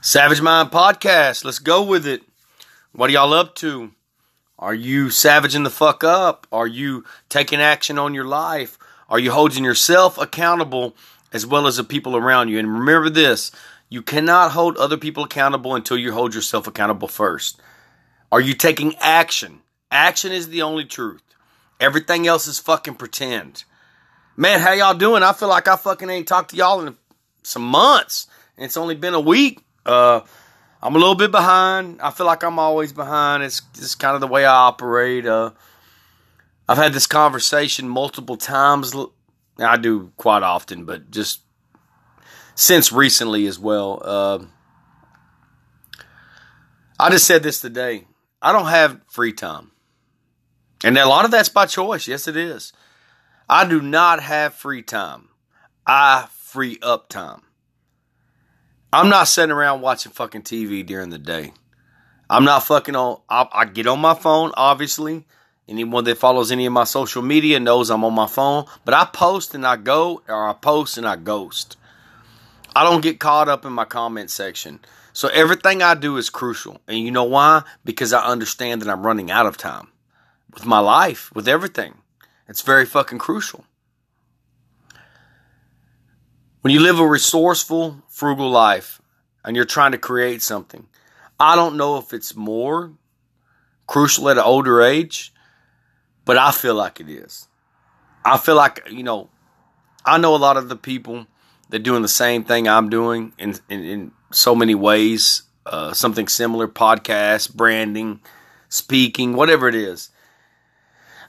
Savage Mind Podcast. Let's go with it. What are y'all up to? Are you savaging the fuck up? Are you taking action on your life? Are you holding yourself accountable as well as the people around you? And remember this you cannot hold other people accountable until you hold yourself accountable first. Are you taking action? Action is the only truth. Everything else is fucking pretend. Man, how y'all doing? I feel like I fucking ain't talked to y'all in some months. And it's only been a week. Uh, I'm a little bit behind. I feel like I'm always behind. It's just kind of the way I operate. Uh, I've had this conversation multiple times. I do quite often, but just since recently as well. Uh, I just said this today. I don't have free time. And a lot of that's by choice. Yes, it is. I do not have free time. I free up time. I'm not sitting around watching fucking TV during the day. I'm not fucking on. I, I, get on my phone, obviously. Anyone that follows any of my social media knows I'm on my phone. But I post and I go, or I post and I ghost. I don't get caught up in my comment section. So everything I do is crucial. And you know why? Because I understand that I'm running out of time with my life, with everything. It's very fucking crucial. When you live a resourceful, frugal life and you're trying to create something, I don't know if it's more crucial at an older age, but I feel like it is. I feel like, you know, I know a lot of the people that doing the same thing I'm doing in, in, in so many ways, uh, something similar, podcast, branding, speaking, whatever it is.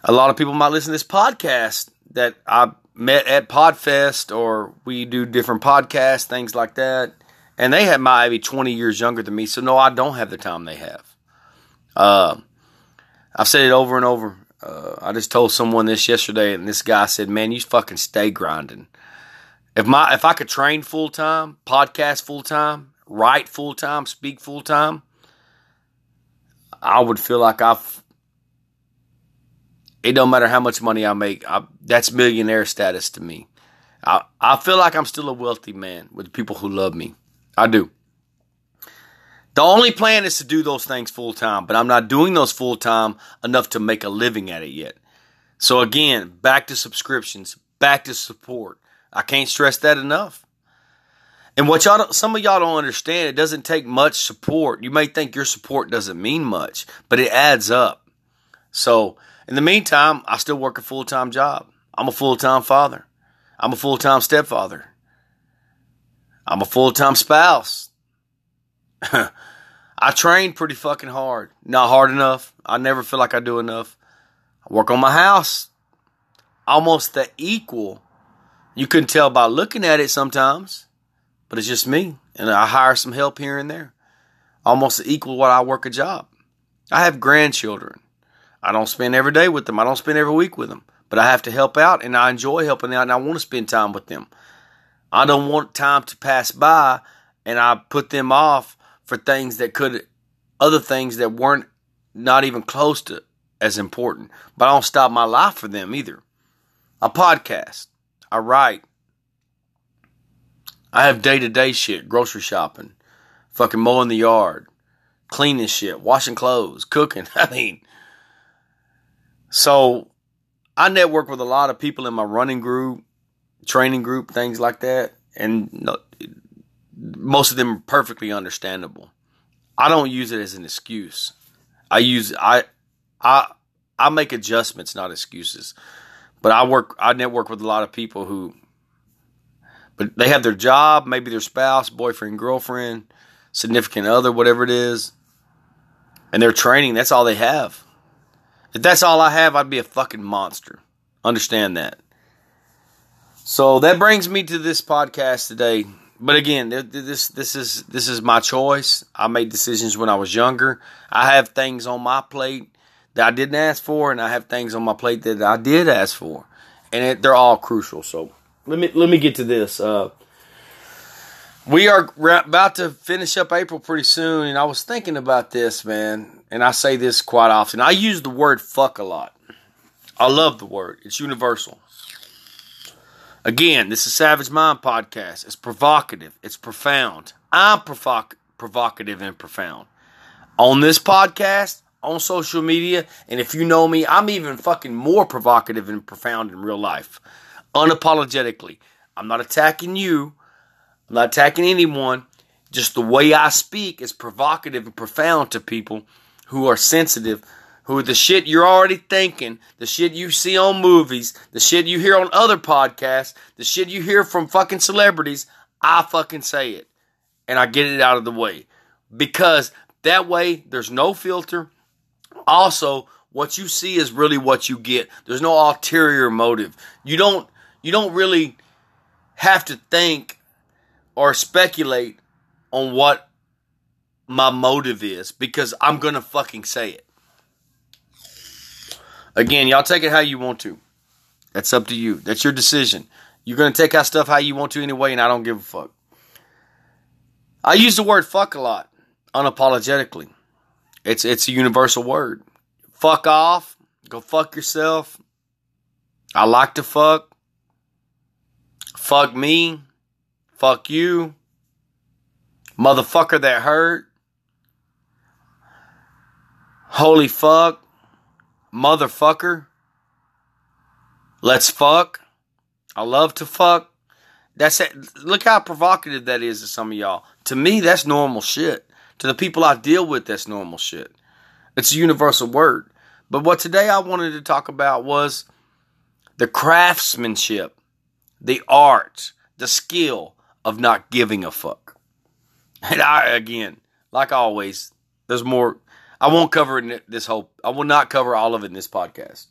A lot of people might listen to this podcast that I met at Podfest or we do different podcasts, things like that. And they have might be 20 years younger than me. So, no, I don't have the time they have. Uh, I've said it over and over. Uh, I just told someone this yesterday, and this guy said, "Man, you fucking stay grinding. If my if I could train full time, podcast full time, write full time, speak full time, I would feel like I've it don't matter how much money I make. I, that's millionaire status to me. I, I feel like I'm still a wealthy man with people who love me. I do. The only plan is to do those things full time, but I'm not doing those full time enough to make a living at it yet. So again, back to subscriptions, back to support. I can't stress that enough. And what y'all, some of y'all don't understand, it doesn't take much support. You may think your support doesn't mean much, but it adds up. So in the meantime, I still work a full time job. I'm a full time father. I'm a full time stepfather. I'm a full time spouse. I train pretty fucking hard. Not hard enough. I never feel like I do enough. I work on my house. Almost the equal. You couldn't tell by looking at it sometimes, but it's just me. And I hire some help here and there. Almost equal what I work a job. I have grandchildren. I don't spend every day with them. I don't spend every week with them. But I have to help out and I enjoy helping out and I want to spend time with them. I don't want time to pass by and I put them off for things that could, other things that weren't not even close to as important. But I don't stop my life for them either. I podcast. I write. I have day to day shit, grocery shopping, fucking mowing the yard, cleaning shit, washing clothes, cooking. I mean, so I network with a lot of people in my running group, training group, things like that, and most of them are perfectly understandable. I don't use it as an excuse. I use I I I make adjustments, not excuses. But I work I network with a lot of people who but they have their job, maybe their spouse, boyfriend, girlfriend, significant other, whatever it is, and they're training, that's all they have. If that's all I have, I'd be a fucking monster. Understand that. So that brings me to this podcast today. But again, this this is this is my choice. I made decisions when I was younger. I have things on my plate that I didn't ask for, and I have things on my plate that I did ask for, and it, they're all crucial. So let me let me get to this. Uh, we are about to finish up April pretty soon, and I was thinking about this, man and I say this quite often. I use the word fuck a lot. I love the word, it's universal. Again, this is Savage Mind Podcast. It's provocative, it's profound. I'm provoc- provocative and profound. On this podcast, on social media, and if you know me, I'm even fucking more provocative and profound in real life. Unapologetically. I'm not attacking you. I'm not attacking anyone. Just the way I speak is provocative and profound to people who are sensitive, who the shit you're already thinking, the shit you see on movies, the shit you hear on other podcasts, the shit you hear from fucking celebrities, I fucking say it. And I get it out of the way. Because that way there's no filter. Also, what you see is really what you get. There's no ulterior motive. You don't you don't really have to think or speculate on what my motive is because I'm going to fucking say it. Again, y'all take it how you want to. That's up to you. That's your decision. You're going to take out stuff how you want to anyway, and I don't give a fuck. I use the word fuck a lot, unapologetically. It's, it's a universal word. Fuck off. Go fuck yourself. I like to fuck. Fuck me. Fuck you. Motherfucker that hurt. Holy fuck. Motherfucker. Let's fuck. I love to fuck. That's it. Look how provocative that is to some of y'all. To me, that's normal shit. To the people I deal with, that's normal shit. It's a universal word. But what today I wanted to talk about was the craftsmanship, the art, the skill of not giving a fuck. And I, again, like always, there's more. I won't cover it this whole. I will not cover all of it in this podcast.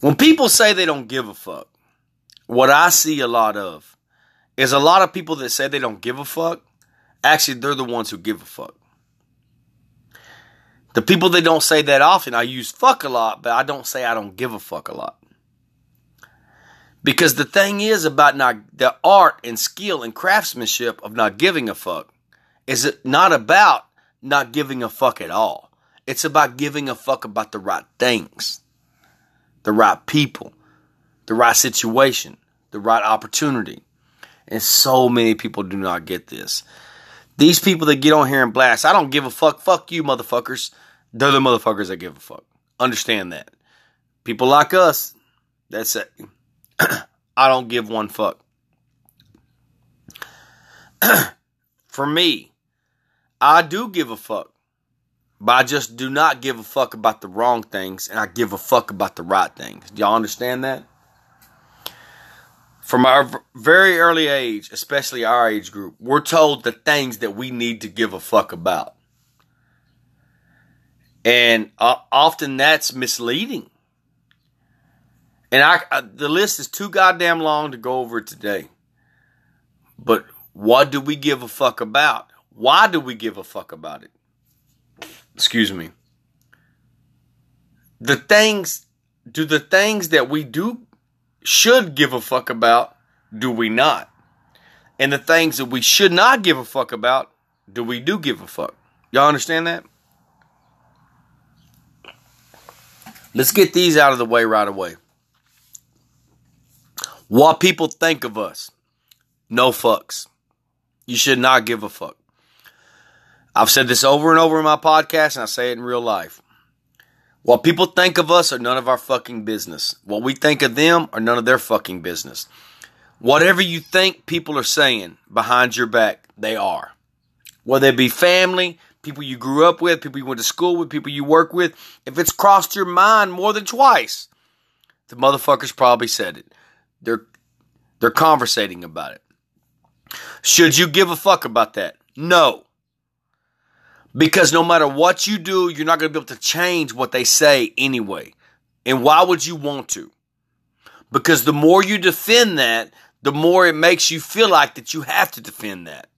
When people say they don't give a fuck, what I see a lot of is a lot of people that say they don't give a fuck. Actually, they're the ones who give a fuck. The people that don't say that often, I use fuck a lot, but I don't say I don't give a fuck a lot. Because the thing is about not the art and skill and craftsmanship of not giving a fuck is it not about not giving a fuck at all. It's about giving a fuck about the right things, the right people, the right situation, the right opportunity. And so many people do not get this. These people that get on here and blast, I don't give a fuck, fuck you, motherfuckers. They're the motherfuckers that give a fuck. Understand that. People like us, that's it. I don't give one fuck. For me, I do give a fuck. But I just do not give a fuck about the wrong things and I give a fuck about the right things. Do y'all understand that? From our very early age, especially our age group, we're told the things that we need to give a fuck about. And uh, often that's misleading. And I, I, the list is too goddamn long to go over today. But what do we give a fuck about? Why do we give a fuck about it? Excuse me. The things, do the things that we do should give a fuck about, do we not? And the things that we should not give a fuck about, do we do give a fuck? Y'all understand that? Let's get these out of the way right away. What people think of us, no fucks. You should not give a fuck. I've said this over and over in my podcast, and I say it in real life. What people think of us are none of our fucking business. What we think of them are none of their fucking business. Whatever you think people are saying behind your back, they are. Whether it be family, people you grew up with, people you went to school with, people you work with, if it's crossed your mind more than twice, the motherfuckers probably said it. They're they're conversating about it. Should you give a fuck about that? No. Because no matter what you do, you're not going to be able to change what they say anyway. And why would you want to? Because the more you defend that, the more it makes you feel like that you have to defend that.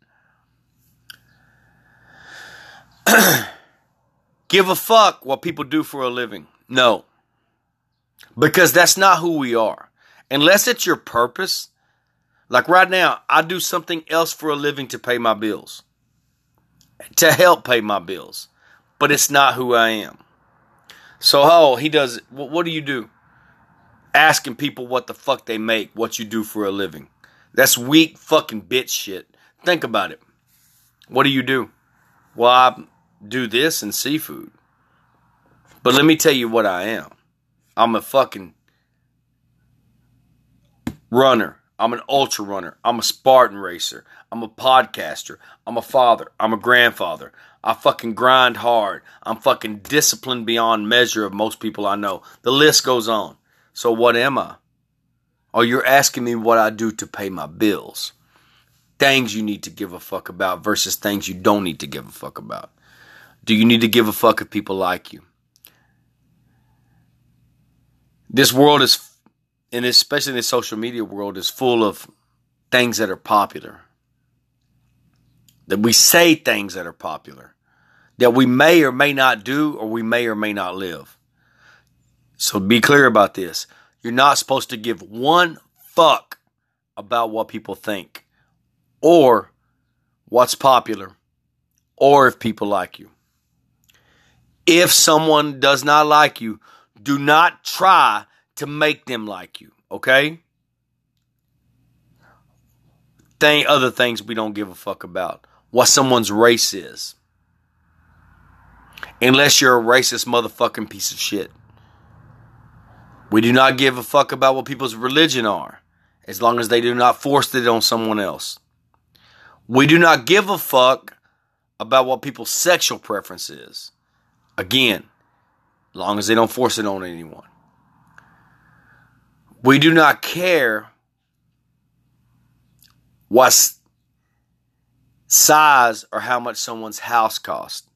Give a fuck what people do for a living. No. Because that's not who we are. Unless it's your purpose. Like right now, I do something else for a living to pay my bills to help pay my bills, but it's not who I am. So, oh, he does. What, what do you do? Asking people what the fuck they make, what you do for a living. That's weak fucking bitch shit. Think about it. What do you do? Well, I do this and seafood. But let me tell you what I am. I'm a fucking runner. I'm an ultra runner. I'm a Spartan racer. I'm a podcaster. I'm a father. I'm a grandfather. I fucking grind hard. I'm fucking disciplined beyond measure of most people I know. The list goes on. So what am I? Oh, you're asking me what I do to pay my bills. Things you need to give a fuck about versus things you don't need to give a fuck about. Do you need to give a fuck if people like you? This world is and especially in the social media world, is full of things that are popular. That we say things that are popular, that we may or may not do, or we may or may not live. So be clear about this. You're not supposed to give one fuck about what people think, or what's popular, or if people like you. If someone does not like you, do not try to make them like you, okay? Thing, other things we don't give a fuck about. What someone's race is. Unless you're a racist motherfucking piece of shit. We do not give a fuck about what people's religion are, as long as they do not force it on someone else. We do not give a fuck about what people's sexual preference is. Again, as long as they don't force it on anyone. We do not care what size or how much someone's house costs.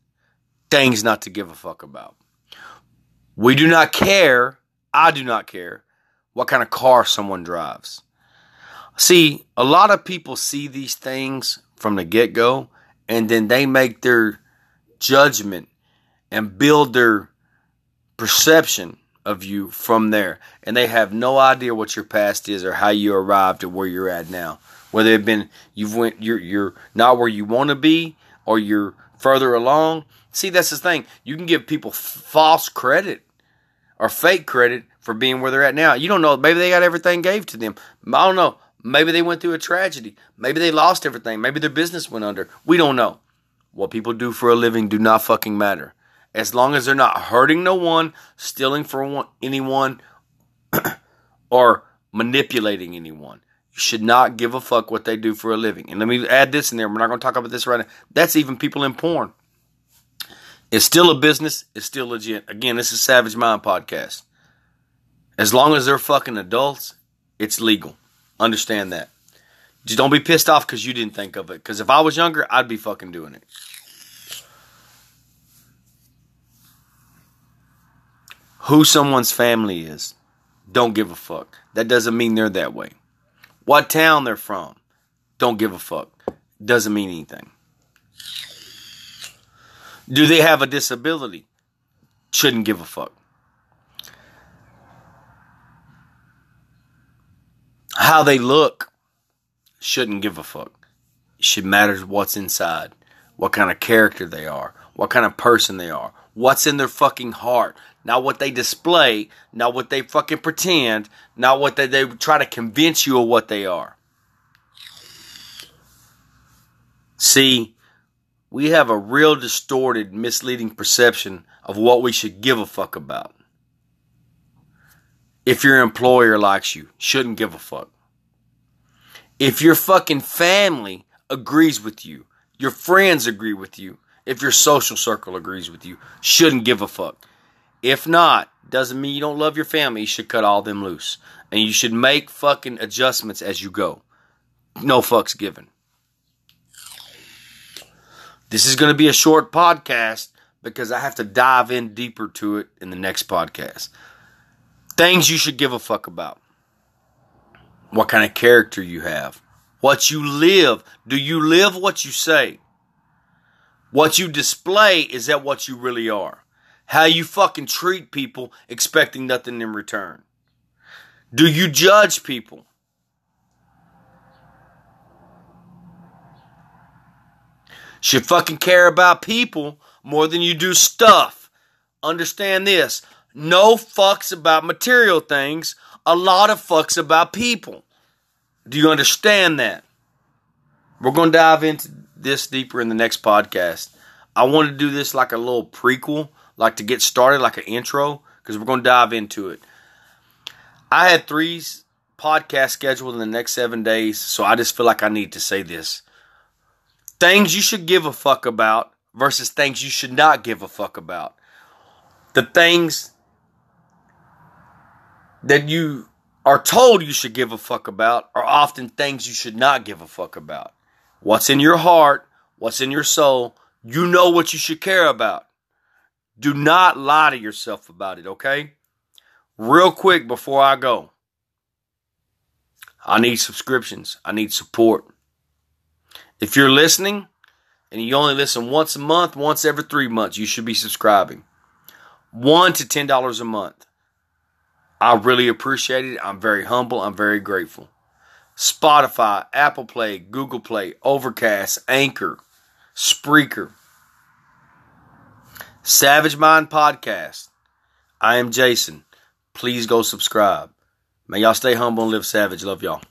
Things not to give a fuck about. We do not care, I do not care, what kind of car someone drives. See, a lot of people see these things from the get go and then they make their judgment and build their perception of you from there. And they have no idea what your past is or how you arrived at where you're at now. Whether it been you've went you're you're not where you want to be or you're further along. See, that's the thing. You can give people false credit or fake credit for being where they're at now. You don't know. Maybe they got everything gave to them. I don't know. Maybe they went through a tragedy. Maybe they lost everything. Maybe their business went under. We don't know. What people do for a living do not fucking matter as long as they're not hurting no one, stealing from anyone, or manipulating anyone. You should not give a fuck what they do for a living. And let me add this in there. We're not going to talk about this right now. That's even people in porn. It's still a business. It's still legit. Again, this is Savage Mind Podcast. As long as they're fucking adults, it's legal. Understand that. Just don't be pissed off because you didn't think of it. Because if I was younger, I'd be fucking doing it. Who someone's family is, don't give a fuck. That doesn't mean they're that way. What town they're from, don't give a fuck. Doesn't mean anything. Do they have a disability? Shouldn't give a fuck. How they look, shouldn't give a fuck. It should matter what's inside, what kind of character they are, what kind of person they are, what's in their fucking heart, not what they display, not what they fucking pretend, not what they, they try to convince you of what they are. See, we have a real distorted, misleading perception of what we should give a fuck about. If your employer likes you, shouldn't give a fuck. If your fucking family agrees with you, your friends agree with you, if your social circle agrees with you, shouldn't give a fuck. If not, doesn't mean you don't love your family. You should cut all them loose. And you should make fucking adjustments as you go. No fucks given. This is going to be a short podcast because I have to dive in deeper to it in the next podcast. Things you should give a fuck about. What kind of character you have. What you live. Do you live what you say? What you display is that what you really are. How you fucking treat people expecting nothing in return. Do you judge people? Should fucking care about people more than you do stuff. Understand this. No fucks about material things, a lot of fucks about people. Do you understand that? We're going to dive into this deeper in the next podcast. I want to do this like a little prequel, like to get started, like an intro, because we're going to dive into it. I had three podcasts scheduled in the next seven days, so I just feel like I need to say this. Things you should give a fuck about versus things you should not give a fuck about. The things that you are told you should give a fuck about are often things you should not give a fuck about. What's in your heart, what's in your soul, you know what you should care about. Do not lie to yourself about it, okay? Real quick before I go, I need subscriptions, I need support. If you're listening and you only listen once a month, once every three months, you should be subscribing. One to ten dollars a month. I really appreciate it. I'm very humble. I'm very grateful. Spotify, Apple Play, Google Play, Overcast, Anchor, Spreaker, Savage Mind Podcast. I am Jason. Please go subscribe. May y'all stay humble and live savage. Love y'all.